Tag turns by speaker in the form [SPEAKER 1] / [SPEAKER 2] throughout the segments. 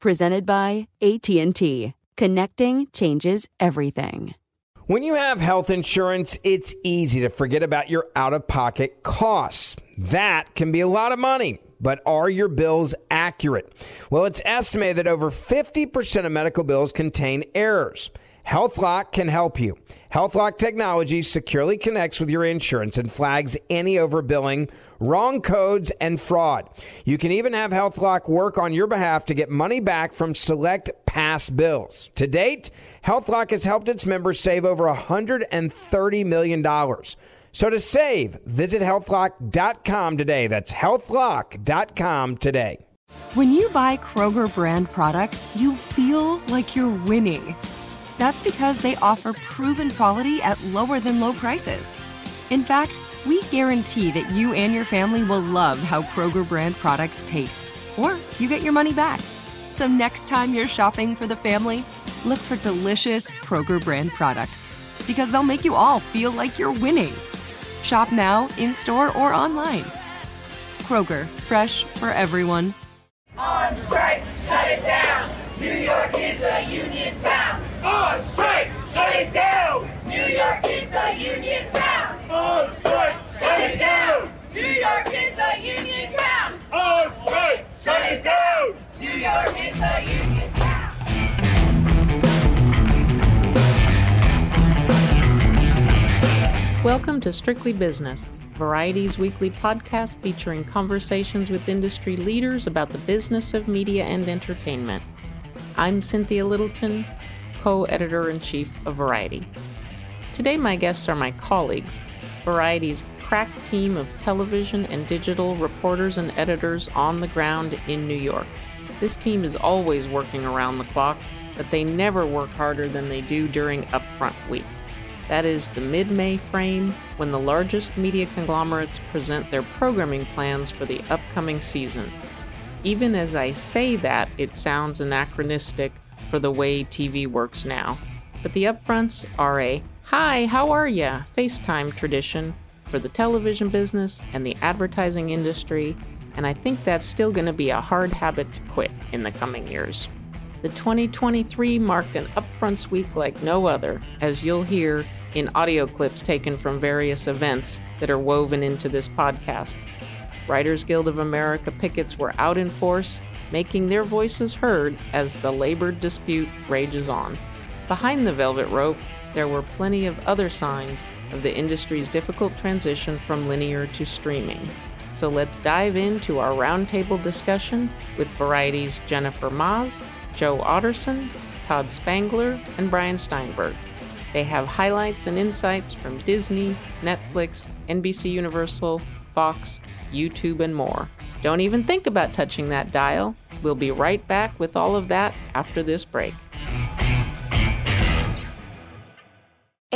[SPEAKER 1] Presented by AT&T. Connecting changes everything.
[SPEAKER 2] When you have health insurance, it's easy to forget about your out-of-pocket costs. That can be a lot of money. But are your bills accurate? Well, it's estimated that over 50% of medical bills contain errors. HealthLock can help you. HealthLock technology securely connects with your insurance and flags any overbilling, wrong codes, and fraud. You can even have HealthLock work on your behalf to get money back from select past bills. To date, HealthLock has helped its members save over $130 million. So to save, visit healthlock.com today. That's healthlock.com today.
[SPEAKER 3] When you buy Kroger brand products, you feel like you're winning. That's because they offer proven quality at lower than low prices. In fact, we guarantee that you and your family will love how Kroger brand products taste, or you get your money back. So next time you're shopping for the family, look for delicious Kroger brand products because they'll make you all feel like you're winning. Shop now, in store, or online. Kroger, fresh for everyone.
[SPEAKER 4] On strike, shut it down. New York is a union town. On strike, shut it down. New York is a union town. On strike, shut it down. New York is a union town. On strike, shut it down. New York is a union town.
[SPEAKER 5] Welcome to Strictly Business, Variety's weekly podcast featuring conversations with industry leaders about the business of media and entertainment. I'm Cynthia Littleton, co editor in chief of Variety. Today, my guests are my colleagues, Variety's crack team of television and digital reporters and editors on the ground in New York. This team is always working around the clock, but they never work harder than they do during Upfront Week. That is the mid May frame when the largest media conglomerates present their programming plans for the upcoming season. Even as I say that, it sounds anachronistic for the way TV works now. But the upfronts are a hi, how are ya? FaceTime tradition for the television business and the advertising industry, and I think that's still going to be a hard habit to quit in the coming years. The 2023 marked an upfronts week like no other, as you'll hear in audio clips taken from various events that are woven into this podcast. Writers Guild of America pickets were out in force, making their voices heard as the labor dispute rages on. Behind the velvet rope, there were plenty of other signs of the industry's difficult transition from linear to streaming. So let's dive into our roundtable discussion with Variety's Jennifer Maas, Joe Otterson, Todd Spangler, and Brian Steinberg. They have highlights and insights from Disney, Netflix, NBC Universal, Fox, YouTube, and more. Don't even think about touching that dial. We'll be right back with all of that after this break.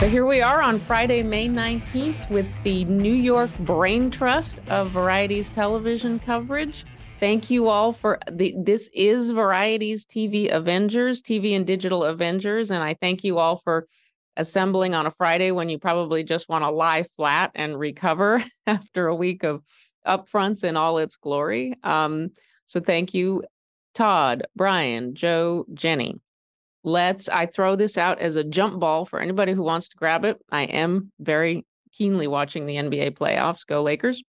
[SPEAKER 5] So here we are on Friday, May 19th with the New York Brain Trust of Variety's television coverage. Thank you all for the this is Variety's TV Avengers, TV and digital Avengers and I thank you all for assembling on a Friday when you probably just want to lie flat and recover after a week of upfronts in all its glory. Um, so thank you Todd, Brian, Joe, Jenny let's I throw this out as a jump ball for anybody who wants to grab it. I am very keenly watching the NBA playoffs. Go Lakers.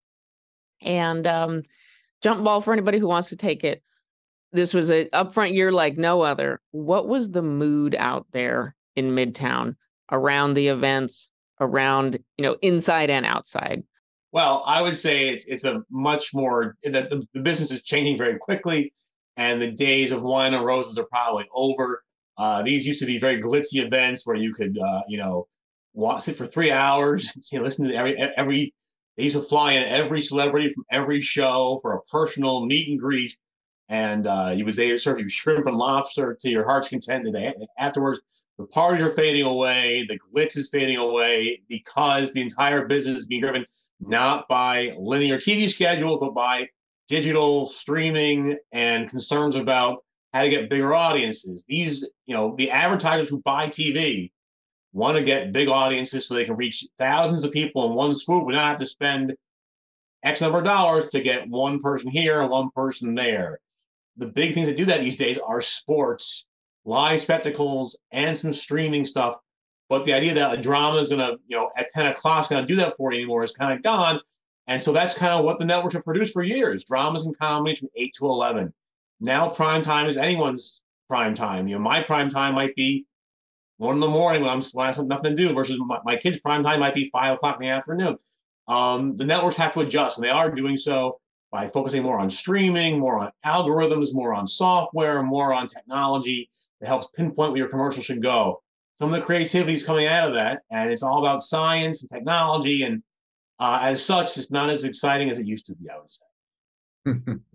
[SPEAKER 5] And um, jump ball for anybody who wants to take it. This was an upfront year like no other. What was the mood out there in Midtown around the events, around, you know, inside and outside?
[SPEAKER 6] Well, I would say it's it's a much more that the, the business is changing very quickly, and the days of wine and roses are probably over uh, these used to be very glitzy events where you could, uh, you know, watch it for three hours, you know, listen to every every. They used to fly in every celebrity from every show for a personal meet and greet, and uh, you was there serve you shrimp and lobster to your heart's content. And they, afterwards, the parties are fading away, the glitz is fading away because the entire business is being driven not by linear TV schedules, but by digital streaming and concerns about how to get bigger audiences. These, you know, the advertisers who buy TV want to get big audiences so they can reach thousands of people in one swoop and not have to spend X number of dollars to get one person here and one person there. The big things that do that these days are sports, live spectacles, and some streaming stuff. But the idea that a drama is gonna, you know, at 10 o'clock is gonna do that for you anymore is kind of gone. And so that's kind of what the networks have produced for years: dramas and comedies from 8 to 11. Now prime time is anyone's prime time. You know, my prime time might be one in the morning when I'm when I have nothing to do, versus my, my kids' prime time might be five o'clock in the afternoon. Um, the networks have to adjust, and they are doing so by focusing more on streaming, more on algorithms, more on software, more on technology that helps pinpoint where your commercial should go. Some of the creativity is coming out of that, and it's all about science and technology. And uh, as such, it's not as exciting as it used to be. I would say.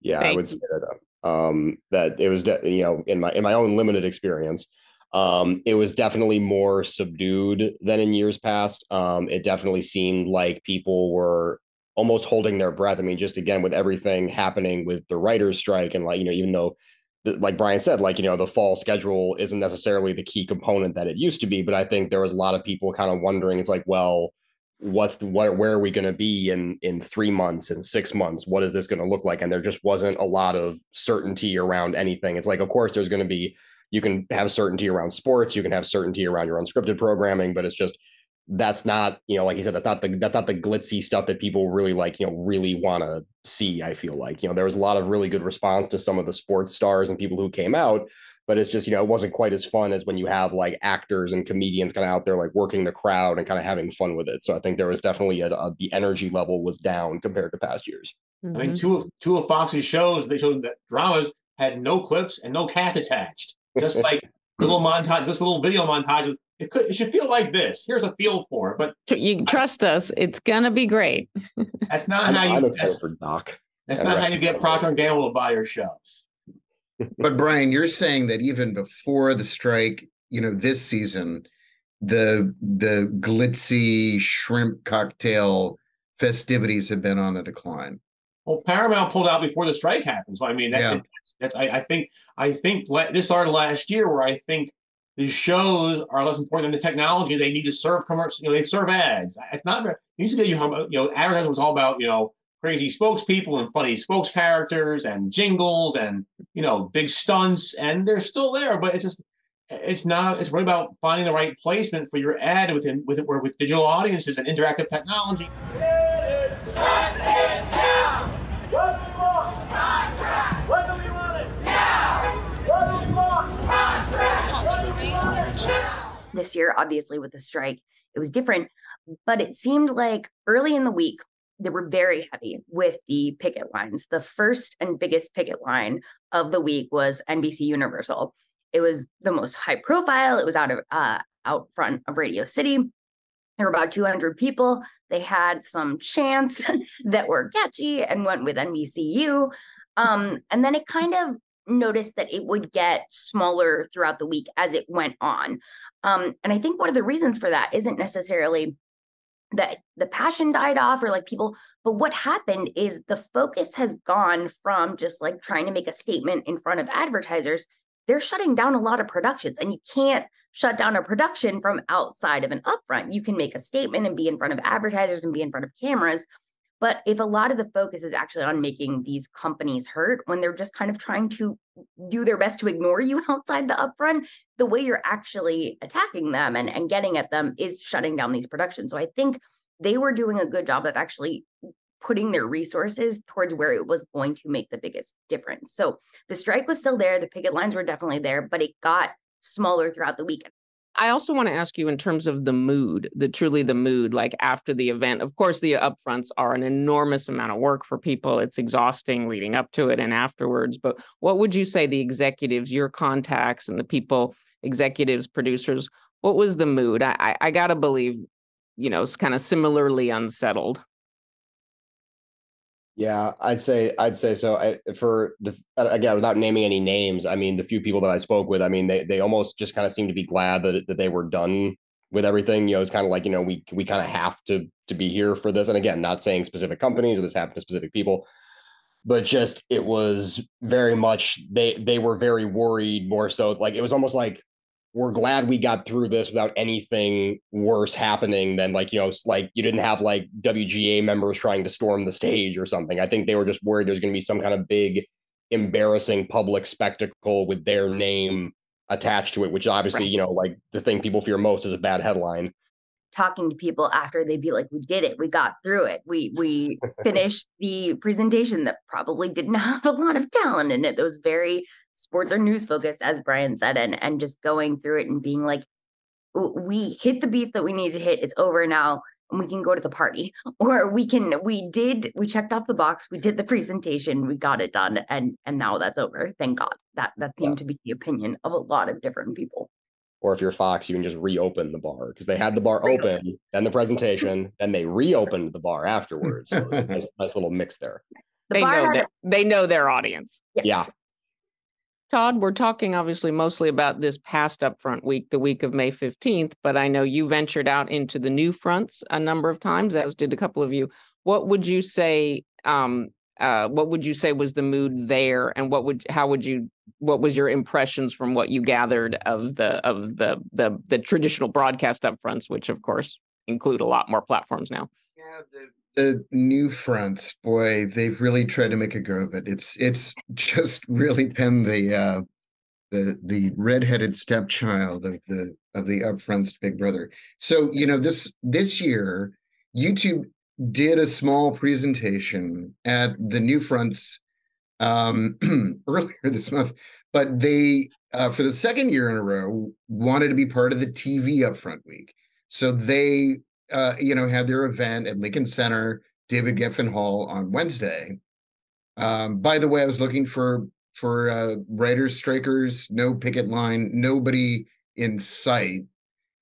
[SPEAKER 7] Yeah, I would say that. Um, that it was, de- you know, in my in my own limited experience, um, it was definitely more subdued than in years past. Um, it definitely seemed like people were almost holding their breath. I mean, just again with everything happening with the writers' strike, and like you know, even though, like Brian said, like you know, the fall schedule isn't necessarily the key component that it used to be, but I think there was a lot of people kind of wondering. It's like, well, what's the, what where are we going to be in in three months and six months? What is this going to look like? And there just wasn't a lot of certainty around anything. It's like of course there's going to be you can have certainty around sports you can have certainty around your unscripted programming but it's just that's not you know like you said that's not the that's not the glitzy stuff that people really like you know really want to see i feel like. You know there was a lot of really good response to some of the sports stars and people who came out but it's just you know it wasn't quite as fun as when you have like actors and comedians kind of out there like working the crowd and kind of having fun with it so i think there was definitely a, a, the energy level was down compared to past years
[SPEAKER 6] Mm-hmm. I mean, two of two of Fox's shows, they showed that dramas had no clips and no cast attached, just like little montage, just little video montages. It could, it should feel like this. Here's a feel for it, but
[SPEAKER 5] you trust us, it's gonna be great.
[SPEAKER 6] That's not how you. I'm
[SPEAKER 7] excited for Doc.
[SPEAKER 6] That's not how you get Procter and Gamble to buy your shows.
[SPEAKER 8] But Brian, you're saying that even before the strike, you know, this season, the the glitzy shrimp cocktail festivities have been on a decline.
[SPEAKER 6] Well, Paramount pulled out before the strike happened, so I mean, that, yeah. that's, that's I, I, think I think this started last year, where I think the shows are less important than the technology. They need to serve commercial, you know, they serve ads. It's not. Used to be you know, advertising was all about you know crazy spokespeople and funny spokes characters and jingles and you know big stunts, and they're still there, but it's just it's not it's really about finding the right placement for your ad within with it, with digital audiences and interactive technology.
[SPEAKER 9] This year, obviously, with the strike, it was different, but it seemed like early in the week, they were very heavy with the picket lines. The first and biggest picket line of the week was NBC Universal. It was the most high profile. It was out of uh, out front of Radio City. There were about 200 people. They had some chants that were catchy and went with NBCU. Um, and then it kind of noticed that it would get smaller throughout the week as it went on. Um, and I think one of the reasons for that isn't necessarily that the passion died off or like people, but what happened is the focus has gone from just like trying to make a statement in front of advertisers. They're shutting down a lot of productions, and you can't shut down a production from outside of an upfront. You can make a statement and be in front of advertisers and be in front of cameras but if a lot of the focus is actually on making these companies hurt when they're just kind of trying to do their best to ignore you outside the upfront, the way you're actually attacking them and, and getting at them is shutting down these productions. So I think they were doing a good job of actually putting their resources towards where it was going to make the biggest difference. So the strike was still there, the picket lines were definitely there, but it got smaller throughout the week.
[SPEAKER 5] I also want to ask you in terms of the mood, the truly the mood, like after the event. Of course, the upfronts are an enormous amount of work for people. It's exhausting leading up to it and afterwards. But what would you say the executives, your contacts, and the people, executives, producers, what was the mood? I, I, I gotta believe, you know, it's kind of similarly unsettled.
[SPEAKER 7] Yeah, I'd say I'd say so. I, for the again, without naming any names, I mean, the few people that I spoke with, I mean, they they almost just kind of seemed to be glad that that they were done with everything. You know, it's kind of like you know we we kind of have to to be here for this. And again, not saying specific companies or this happened to specific people, but just it was very much they they were very worried more so. Like it was almost like we're glad we got through this without anything worse happening than like you know like you didn't have like WGA members trying to storm the stage or something. I think they were just worried there's going to be some kind of big embarrassing public spectacle with their name attached to it, which obviously right. you know like the thing people fear most is a bad headline.
[SPEAKER 9] Talking to people after they'd be like, "We did it. We got through it. We we finished the presentation that probably didn't have a lot of talent in it. That was very sports are news focused, as Brian said, and and just going through it and being like, we hit the beats that we need to hit. It's over now. And we can go to the party, or we can. We did. We checked off the box. We did the presentation. We got it done, and and now that's over. Thank God. That that seemed yeah. to be the opinion of a lot of different people.
[SPEAKER 7] Or if you're Fox, you can just reopen the bar because they had the bar open, then the presentation, then they reopened the bar afterwards. So a nice, nice little mix there.
[SPEAKER 5] The they know their, they know their audience.
[SPEAKER 7] Yeah. yeah.
[SPEAKER 5] Todd, we're talking obviously mostly about this past upfront week, the week of May 15th, but I know you ventured out into the new fronts a number of times, as did a couple of you. What would you say? Um, uh, what would you say was the mood there, and what would how would you what was your impressions from what you gathered of the of the the the traditional broadcast upfronts, which of course include a lot more platforms now?
[SPEAKER 8] Yeah, the the new fronts, boy, they've really tried to make a go of it. It's it's just really been the uh, the the redheaded stepchild of the of the upfronts Big Brother. So you know this this year, YouTube did a small presentation at the new fronts um, earlier this month, but they uh, for the second year in a row wanted to be part of the TV upfront week. So they uh, you know, had their event at Lincoln Center, David Geffen Hall on Wednesday. Um, by the way, I was looking for for uh, writers, strikers, no picket line, nobody in sight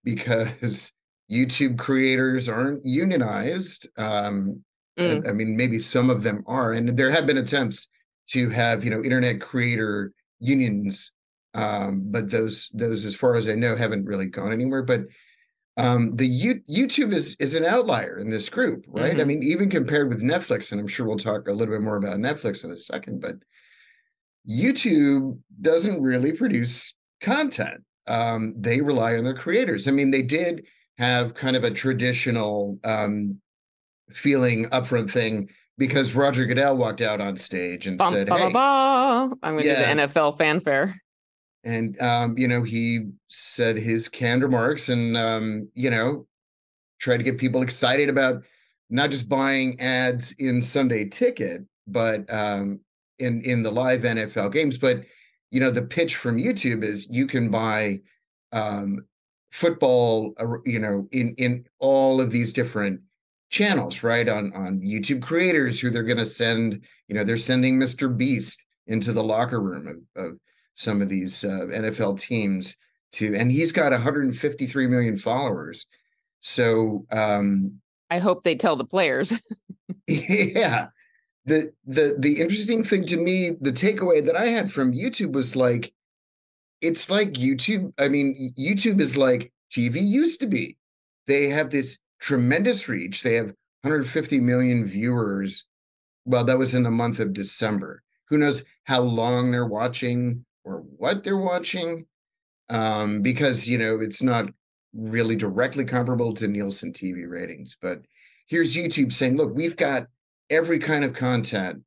[SPEAKER 8] because YouTube creators aren't unionized. Um, mm. I, I, mean, maybe some of them are, and there have been attempts to have you know internet creator unions, um, but those those, as far as I know, haven't really gone anywhere. But um, the U- YouTube is is an outlier in this group, right? Mm-hmm. I mean, even compared with Netflix, and I'm sure we'll talk a little bit more about Netflix in a second, but YouTube doesn't really produce content. Um, they rely on their creators. I mean, they did have kind of a traditional um, feeling upfront thing because Roger Goodell walked out on stage and
[SPEAKER 5] bum,
[SPEAKER 8] said,
[SPEAKER 5] "Hey, I'm going to yeah. do the NFL fanfare."
[SPEAKER 8] And um, you know, he said his canned remarks, and um, you know, tried to get people excited about not just buying ads in Sunday Ticket, but um, in in the live NFL games. But you know, the pitch from YouTube is you can buy um, football, uh, you know, in in all of these different channels, right? On on YouTube creators who they're going to send, you know, they're sending Mr. Beast into the locker room of, of some of these uh, NFL teams to, and he's got 153 million followers. So um
[SPEAKER 5] I hope they tell the players.
[SPEAKER 8] yeah. The the the interesting thing to me, the takeaway that I had from YouTube was like, it's like YouTube. I mean, YouTube is like TV used to be. They have this tremendous reach. They have 150 million viewers. Well, that was in the month of December. Who knows how long they're watching or what they're watching? Um, because you know it's not really directly comparable to Nielsen TV ratings. But here's YouTube saying, "Look, we've got every kind of content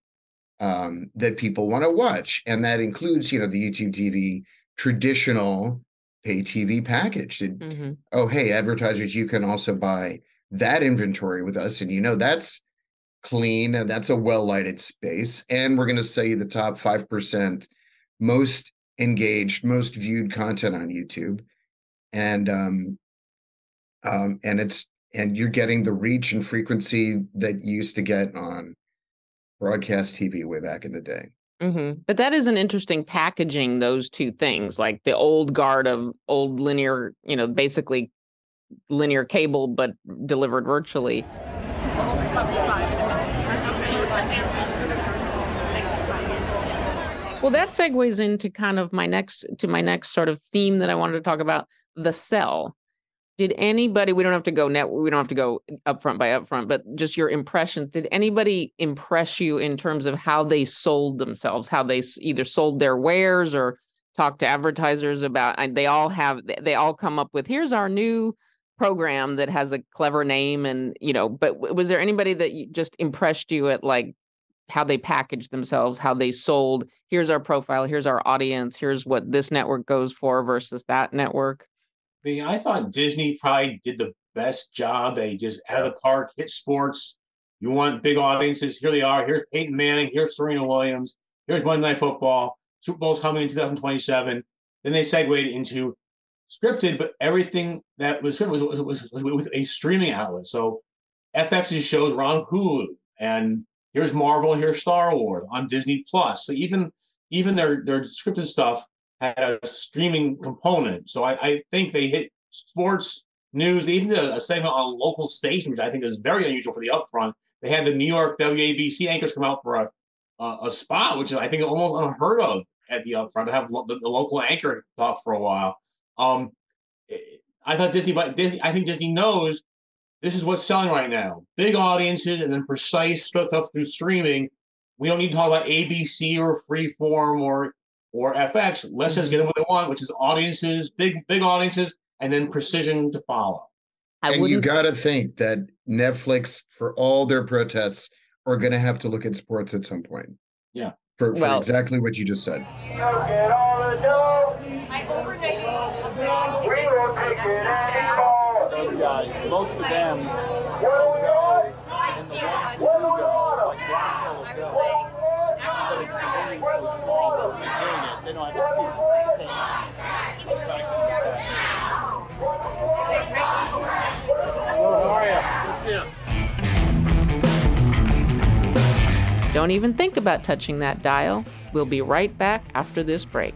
[SPEAKER 8] um, that people want to watch, and that includes, you know, the YouTube TV traditional pay TV package. mm-hmm. Oh, hey, advertisers, you can also buy that inventory with us. And you know, that's clean and that's a well lighted space. And we're going to sell you the top 5% most engaged, most viewed content on YouTube. And, um, um, and it's, and you're getting the reach and frequency that you used to get on broadcast TV way back in the day.
[SPEAKER 5] Mm-hmm. But that is an interesting packaging those two things, like the old guard of old linear, you know, basically linear cable, but delivered virtually. Well, that segues into kind of my next to my next sort of theme that I wanted to talk about the sell. Did anybody we don't have to go net we don't have to go upfront by upfront but just your impressions did anybody impress you in terms of how they sold themselves how they either sold their wares or talked to advertisers about they all have they all come up with here's our new program that has a clever name and you know but was there anybody that just impressed you at like how they packaged themselves how they sold here's our profile here's our audience here's what this network goes for versus that network
[SPEAKER 6] I mean, I thought Disney probably did the best job. They just out of the park hit sports. You want big audiences. Here they are. Here's Peyton Manning. Here's Serena Williams. Here's Monday Night Football. Super Bowl's coming in 2027. Then they segued into scripted, but everything that was scripted was, was, was, was with a streaming outlet. So FX's shows were on Hulu, and here's Marvel here's Star Wars on Disney Plus. So even even their their scripted stuff had a streaming component. So I, I think they hit sports news. Even did a, segment on local station, which I think is very unusual for the upfront. They had the New York WABC anchors come out for a a, a spot, which I think almost unheard of at the upfront to have lo- the, the, local anchor talk for a while. Um, I thought Disney, but Disney, I think Disney knows this is what's selling right now: big audiences and then precise stuff through streaming. We don't need to talk about ABC or Freeform or or FX. Let's just get mm-hmm. them what they want, which is audiences, big big audiences, and then precision to follow.
[SPEAKER 8] I and you got to think that Netflix, for all their protests, are going to have to look at sports at some point.
[SPEAKER 6] Yeah.
[SPEAKER 8] For, for well, exactly what you just said.
[SPEAKER 10] Those most of them, they don't have a seat you?
[SPEAKER 5] Don't even think about touching that dial. We'll be right back after this break.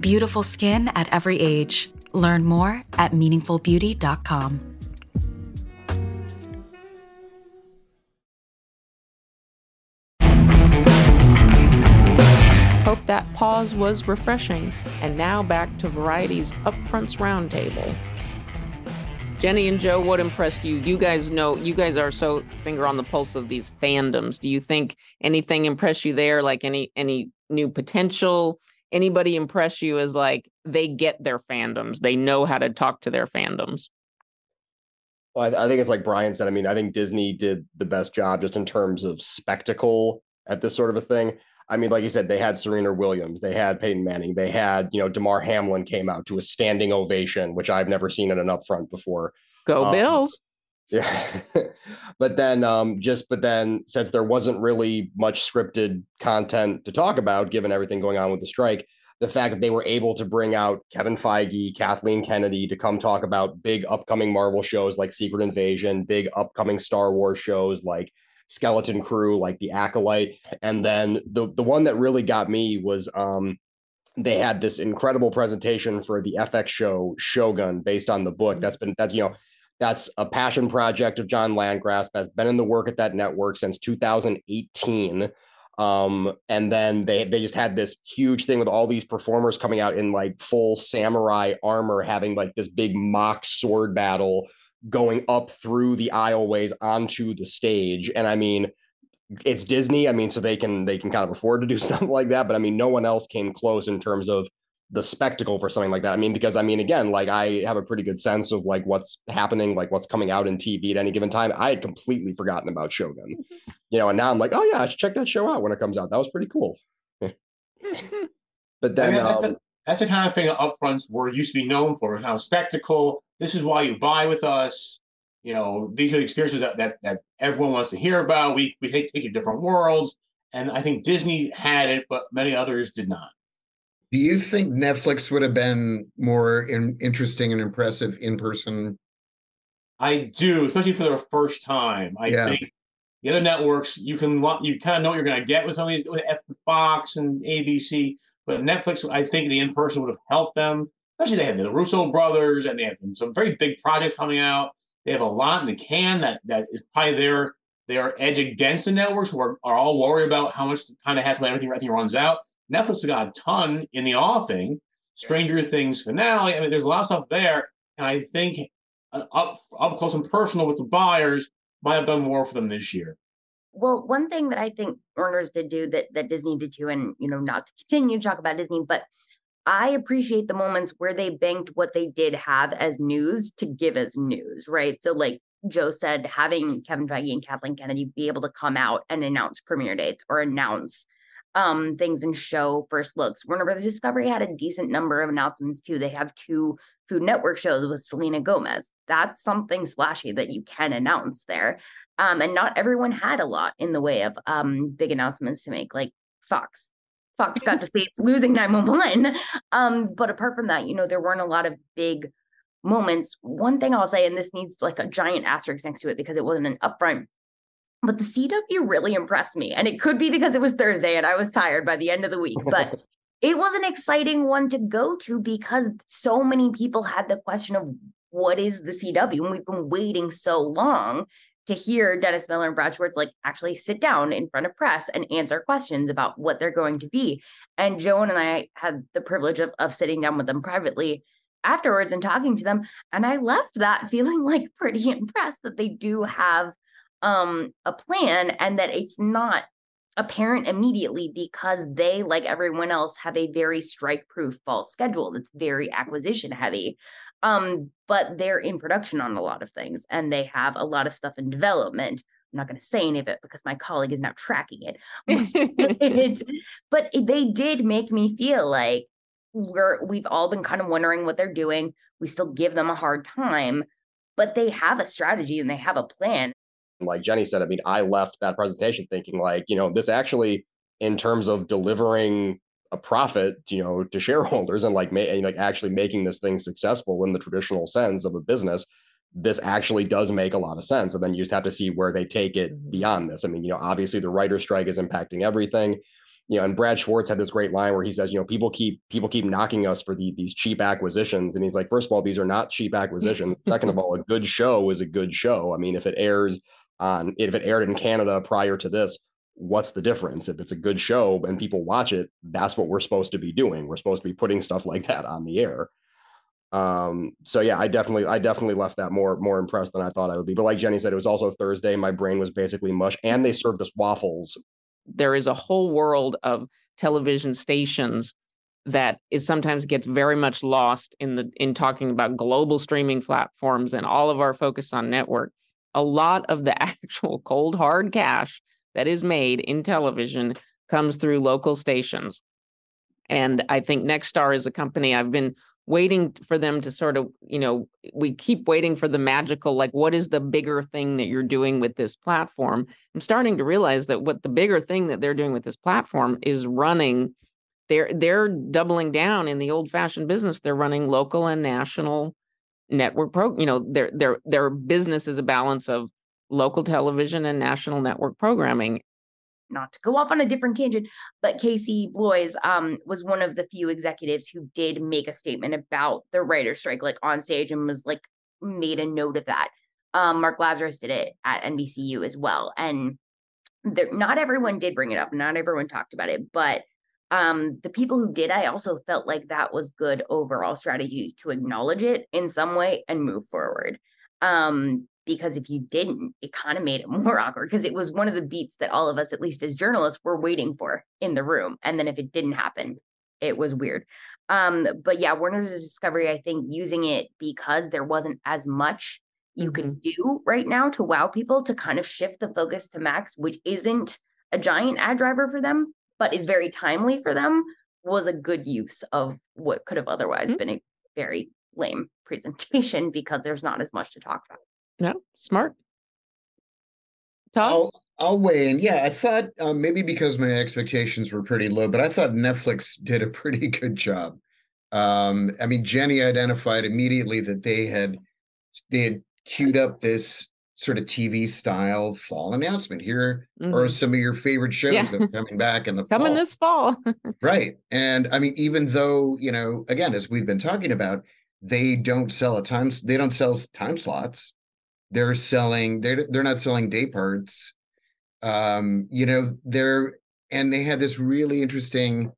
[SPEAKER 11] Beautiful skin at every age. Learn more at meaningfulbeauty.com.
[SPEAKER 5] Hope that pause was refreshing. And now back to Variety's Upfronts Roundtable. Jenny and Joe, what impressed you? You guys know, you guys are so finger on the pulse of these fandoms. Do you think anything impressed you there? Like any any new potential? Anybody impress you as like they get their fandoms, they know how to talk to their fandoms?
[SPEAKER 7] Well, I, I think it's like Brian said. I mean, I think Disney did the best job just in terms of spectacle at this sort of a thing. I mean, like you said, they had Serena Williams, they had Peyton Manning, they had, you know, Damar Hamlin came out to a standing ovation, which I've never seen at an upfront before.
[SPEAKER 5] Go um, Bills.
[SPEAKER 7] Yeah. but then um just but then since there wasn't really much scripted content to talk about given everything going on with the strike, the fact that they were able to bring out Kevin Feige, Kathleen Kennedy to come talk about big upcoming Marvel shows like Secret Invasion, big upcoming Star Wars shows like Skeleton Crew, like The Acolyte, and then the the one that really got me was um they had this incredible presentation for the FX show Shogun based on the book. That's been that's you know that's a passion project of John Landgraf that's been in the work at that network since 2018. Um, and then they they just had this huge thing with all these performers coming out in like full samurai armor, having like this big mock sword battle going up through the aisleways onto the stage. And I mean, it's Disney. I mean, so they can they can kind of afford to do stuff like that. But I mean, no one else came close in terms of the spectacle for something like that. I mean, because I mean, again, like I have a pretty good sense of like what's happening, like what's coming out in TV at any given time. I had completely forgotten about Shogun, you know, and now I'm like, oh yeah, I should check that show out when it comes out. That was pretty cool. but then
[SPEAKER 6] I mean, that's, um, that's, the kind of thing upfronts were used to be known for, kind of spectacle. This is why you buy with us. You know, these are the experiences that that, that everyone wants to hear about. We we take, take you different worlds, and I think Disney had it, but many others did not.
[SPEAKER 8] Do you think Netflix would have been more in, interesting and impressive in person?
[SPEAKER 6] I do, especially for their first time. I yeah. think the other networks you can you kind of know what you're going to get with some of these with Fox and ABC, but Netflix, I think the in person would have helped them. Especially they have the Russo brothers and they have some very big projects coming out. They have a lot in the can that that is probably their their edge against the networks who are, are all worried about how much kind of has to let everything everything runs out. Netflix has got a ton in the offing. Stranger Things finale. I mean, there's a lot of stuff there, and I think up up close and personal with the buyers might have done more for them this year.
[SPEAKER 9] Well, one thing that I think Warner's did do that that Disney did too, and you know, not to continue to talk about Disney, but I appreciate the moments where they banked what they did have as news to give as news, right? So, like Joe said, having Kevin Feige and Kathleen Kennedy be able to come out and announce premiere dates or announce um things and show first looks. Warner Brothers Discovery had a decent number of announcements too. They have two Food Network shows with Selena Gomez. That's something splashy that you can announce there. Um, and not everyone had a lot in the way of um, big announcements to make, like Fox. Fox got to say it's losing 911. Um, but apart from that, you know, there weren't a lot of big moments. One thing I'll say, and this needs like a giant asterisk next to it because it wasn't an upfront, but the CW really impressed me. And it could be because it was Thursday and I was tired by the end of the week, but it was an exciting one to go to because so many people had the question of what is the CW? And we've been waiting so long to hear Dennis Miller and Brad Schwartz like actually sit down in front of press and answer questions about what they're going to be. And Joan and I had the privilege of, of sitting down with them privately afterwards and talking to them. And I left that feeling like pretty impressed that they do have um, a plan and that it's not apparent immediately because they, like everyone else, have a very strike proof fall schedule that's very acquisition heavy. Um, but they're in production on a lot of things and they have a lot of stuff in development. I'm not going to say any of it because my colleague is now tracking it. it but they did make me feel like we're we've all been kind of wondering what they're doing. We still give them a hard time, but they have a strategy and they have a plan.
[SPEAKER 7] Like Jenny said, I mean, I left that presentation thinking like, you know, this actually in terms of delivering a profit, you know, to shareholders and like, ma- and like actually making this thing successful in the traditional sense of a business, this actually does make a lot of sense. And then you just have to see where they take it mm-hmm. beyond this. I mean, you know, obviously the writer strike is impacting everything. You know, and Brad Schwartz had this great line where he says, you know, people keep people keep knocking us for the, these cheap acquisitions, and he's like, first of all, these are not cheap acquisitions. Second of all, a good show is a good show. I mean, if it airs on if it aired in Canada prior to this, what's the difference? If it's a good show and people watch it, that's what we're supposed to be doing. We're supposed to be putting stuff like that on the air. Um, so yeah, I definitely, I definitely left that more, more impressed than I thought I would be. But like Jenny said, it was also Thursday. My brain was basically mush, and they served us waffles.
[SPEAKER 5] There is a whole world of television stations that is sometimes gets very much lost in the in talking about global streaming platforms and all of our focus on network. A lot of the actual cold hard cash that is made in television comes through local stations. And I think Nexstar is a company I've been waiting for them to sort of, you know, we keep waiting for the magical, like, what is the bigger thing that you're doing with this platform? I'm starting to realize that what the bigger thing that they're doing with this platform is running. They're they're doubling down in the old fashioned business. They're running local and national network pro. You know, their their their business is a balance of local television and national network programming.
[SPEAKER 9] Not to go off on a different tangent, but Casey Bloys um, was one of the few executives who did make a statement about the writer's strike, like on stage, and was like made a note of that. Um, Mark Lazarus did it at NBCU as well, and there, not everyone did bring it up. Not everyone talked about it, but um, the people who did, I also felt like that was good overall strategy to acknowledge it in some way and move forward. Um, because if you didn't, it kind of made it more awkward because it was one of the beats that all of us, at least as journalists, were waiting for in the room. And then if it didn't happen, it was weird. Um, but yeah, Warner's Discovery, I think using it because there wasn't as much you mm-hmm. could do right now to wow people to kind of shift the focus to Max, which isn't a giant ad driver for them, but is very timely for them, was a good use of what could have otherwise mm-hmm. been a very lame presentation because there's not as much to talk about.
[SPEAKER 5] No, smart. Todd?
[SPEAKER 8] I'll, I'll weigh in. Yeah, I thought uh, maybe because my expectations were pretty low, but I thought Netflix did a pretty good job. Um, I mean, Jenny identified immediately that they had they had queued up this sort of TV style fall announcement. Here mm-hmm. are some of your favorite shows yeah. that are coming back in the
[SPEAKER 5] coming fall. this fall.
[SPEAKER 8] right. And I mean, even though, you know, again, as we've been talking about, they don't sell a time they don't sell time slots they're selling they're they're not selling day parts um you know they're and they had this really interesting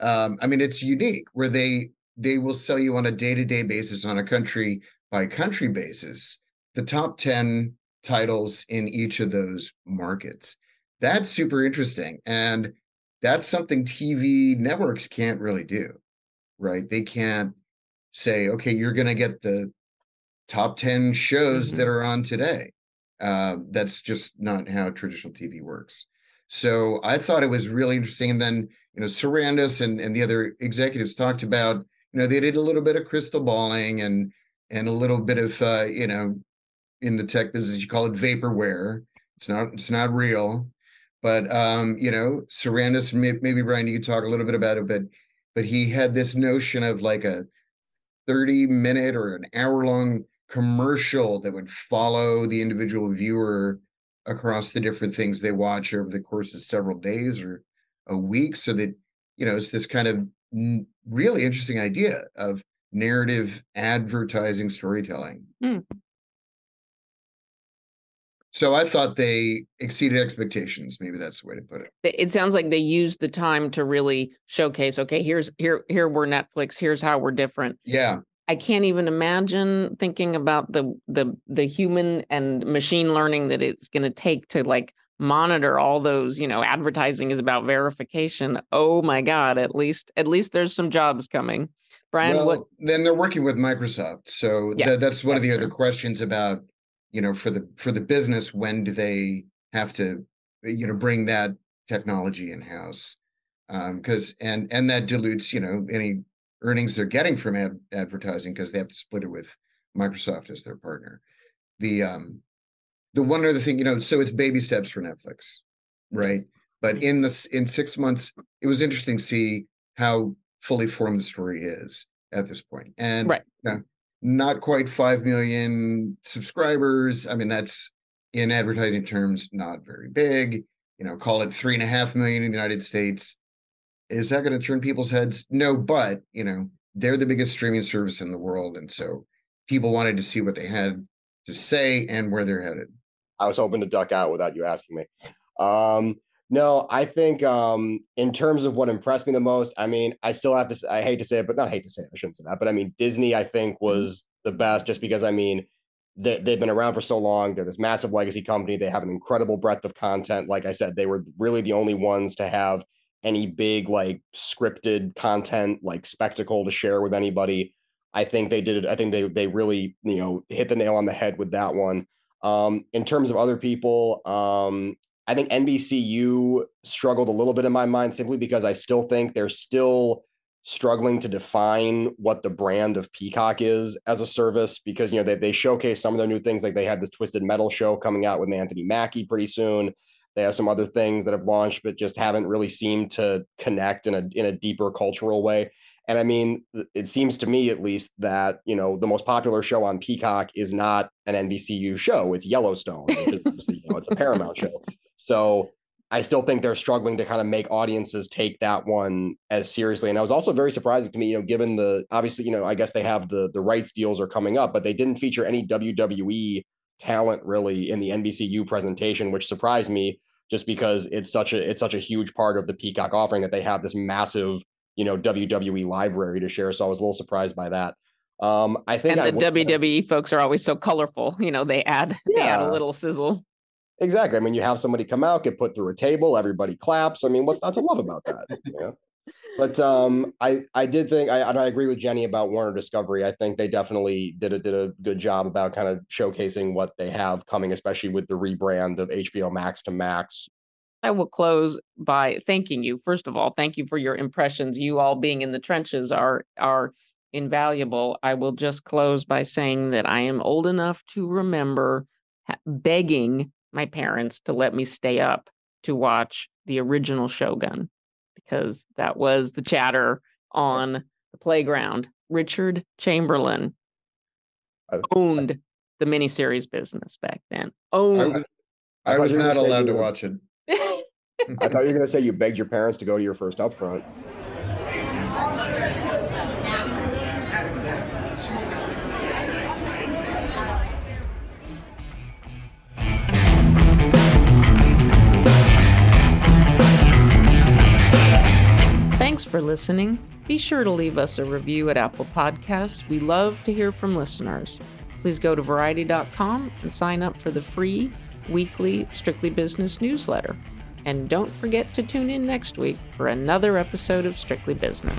[SPEAKER 8] um i mean it's unique where they they will sell you on a day-to-day basis on a country by country basis the top 10 titles in each of those markets that's super interesting and that's something tv networks can't really do right they can't say okay you're going to get the top 10 shows mm-hmm. that are on today. Uh, that's just not how traditional TV works. So I thought it was really interesting. And then, you know, Sarandos and, and the other executives talked about, you know, they did a little bit of crystal balling and and a little bit of uh, you know, in the tech business, you call it vaporware. It's not it's not real. But um, you know, Sarandos, maybe Brian, you could talk a little bit about it, but but he had this notion of like a 30 minute or an hour long commercial that would follow the individual viewer across the different things they watch over the course of several days or a week so that you know it's this kind of really interesting idea of narrative advertising storytelling mm. So i thought they exceeded expectations maybe that's the way to put it.
[SPEAKER 5] It sounds like they used the time to really showcase okay here's here here we're netflix here's how we're different.
[SPEAKER 8] Yeah.
[SPEAKER 5] I can't even imagine thinking about the the the human and machine learning that it's going to take to like monitor all those you know advertising is about verification. Oh my god at least at least there's some jobs coming. Brian well, what
[SPEAKER 8] then they're working with microsoft so yeah, th- that's one of the true. other questions about you know for the for the business when do they have to you know bring that technology in house um because um, and and that dilutes you know any earnings they're getting from ad- advertising because they have to split it with Microsoft as their partner. The um the one other thing, you know, so it's baby steps for Netflix, right? But in this in six months, it was interesting to see how fully formed the story is at this point. And
[SPEAKER 5] right.
[SPEAKER 8] You know, not quite five million subscribers. I mean, that's in advertising terms, not very big. You know, call it three and a half million in the United States is that going to turn people's heads? No, but you know, they're the biggest streaming service in the world. And so people wanted to see what they had to say and where they're headed.
[SPEAKER 7] I was hoping to duck out without you asking me. Um, no, I think um, in terms of what impressed me the most, I mean, I still have to. Say, I hate to say it, but not hate to say it. I shouldn't say that. But I mean, Disney, I think, mm-hmm. was the best, just because I mean, they, they've been around for so long. They're this massive legacy company. They have an incredible breadth of content. Like I said, they were really the only ones to have any big like scripted content like spectacle to share with anybody. I think they did it. I think they they really you know hit the nail on the head with that one. Um, in terms of other people, um, I think NBCU struggled a little bit in my mind simply because I still think they're still struggling to define what the brand of Peacock is as a service because you know they they showcase some of their new things like they had this Twisted Metal show coming out with Anthony Mackie pretty soon. They have some other things that have launched, but just haven't really seemed to connect in a in a deeper cultural way. And I mean, it seems to me at least that, you know, the most popular show on Peacock is not an NBCU show. It's Yellowstone, which is, you know, it's a Paramount show. So I still think they're struggling to kind of make audiences take that one as seriously. And I was also very surprising to me, you know, given the obviously, you know, I guess they have the the rights deals are coming up, but they didn't feature any WWE talent really in the NBCU presentation, which surprised me just because it's such a it's such a huge part of the Peacock offering that they have this massive you know WWE library to share. So I was a little surprised by that. Um, I think
[SPEAKER 5] and the WWE folks are always so colorful. You know, they add yeah. they add a little sizzle.
[SPEAKER 7] Exactly. I mean, you have somebody come out, get put through a table, everybody claps. I mean, what's not to love about that? But um, I I did think I I agree with Jenny about Warner Discovery. I think they definitely did a did a good job about kind of showcasing what they have coming, especially with the rebrand of HBO Max to Max.
[SPEAKER 5] I will close by thanking you. First of all, thank you for your impressions. You all being in the trenches are are invaluable. I will just close by saying that I am old enough to remember begging my parents to let me stay up to watch the original Shogun because that was the chatter on the playground. Richard Chamberlain owned the miniseries business back then. Owned.
[SPEAKER 8] I, I, I was not allowed to watch it.
[SPEAKER 7] I thought you were going to say you begged your parents to go to your first upfront.
[SPEAKER 5] Listening. Be sure to leave us a review at Apple Podcasts. We love to hear from listeners. Please go to variety.com and sign up for the free weekly Strictly Business newsletter. And don't forget to tune in next week for another episode of Strictly Business.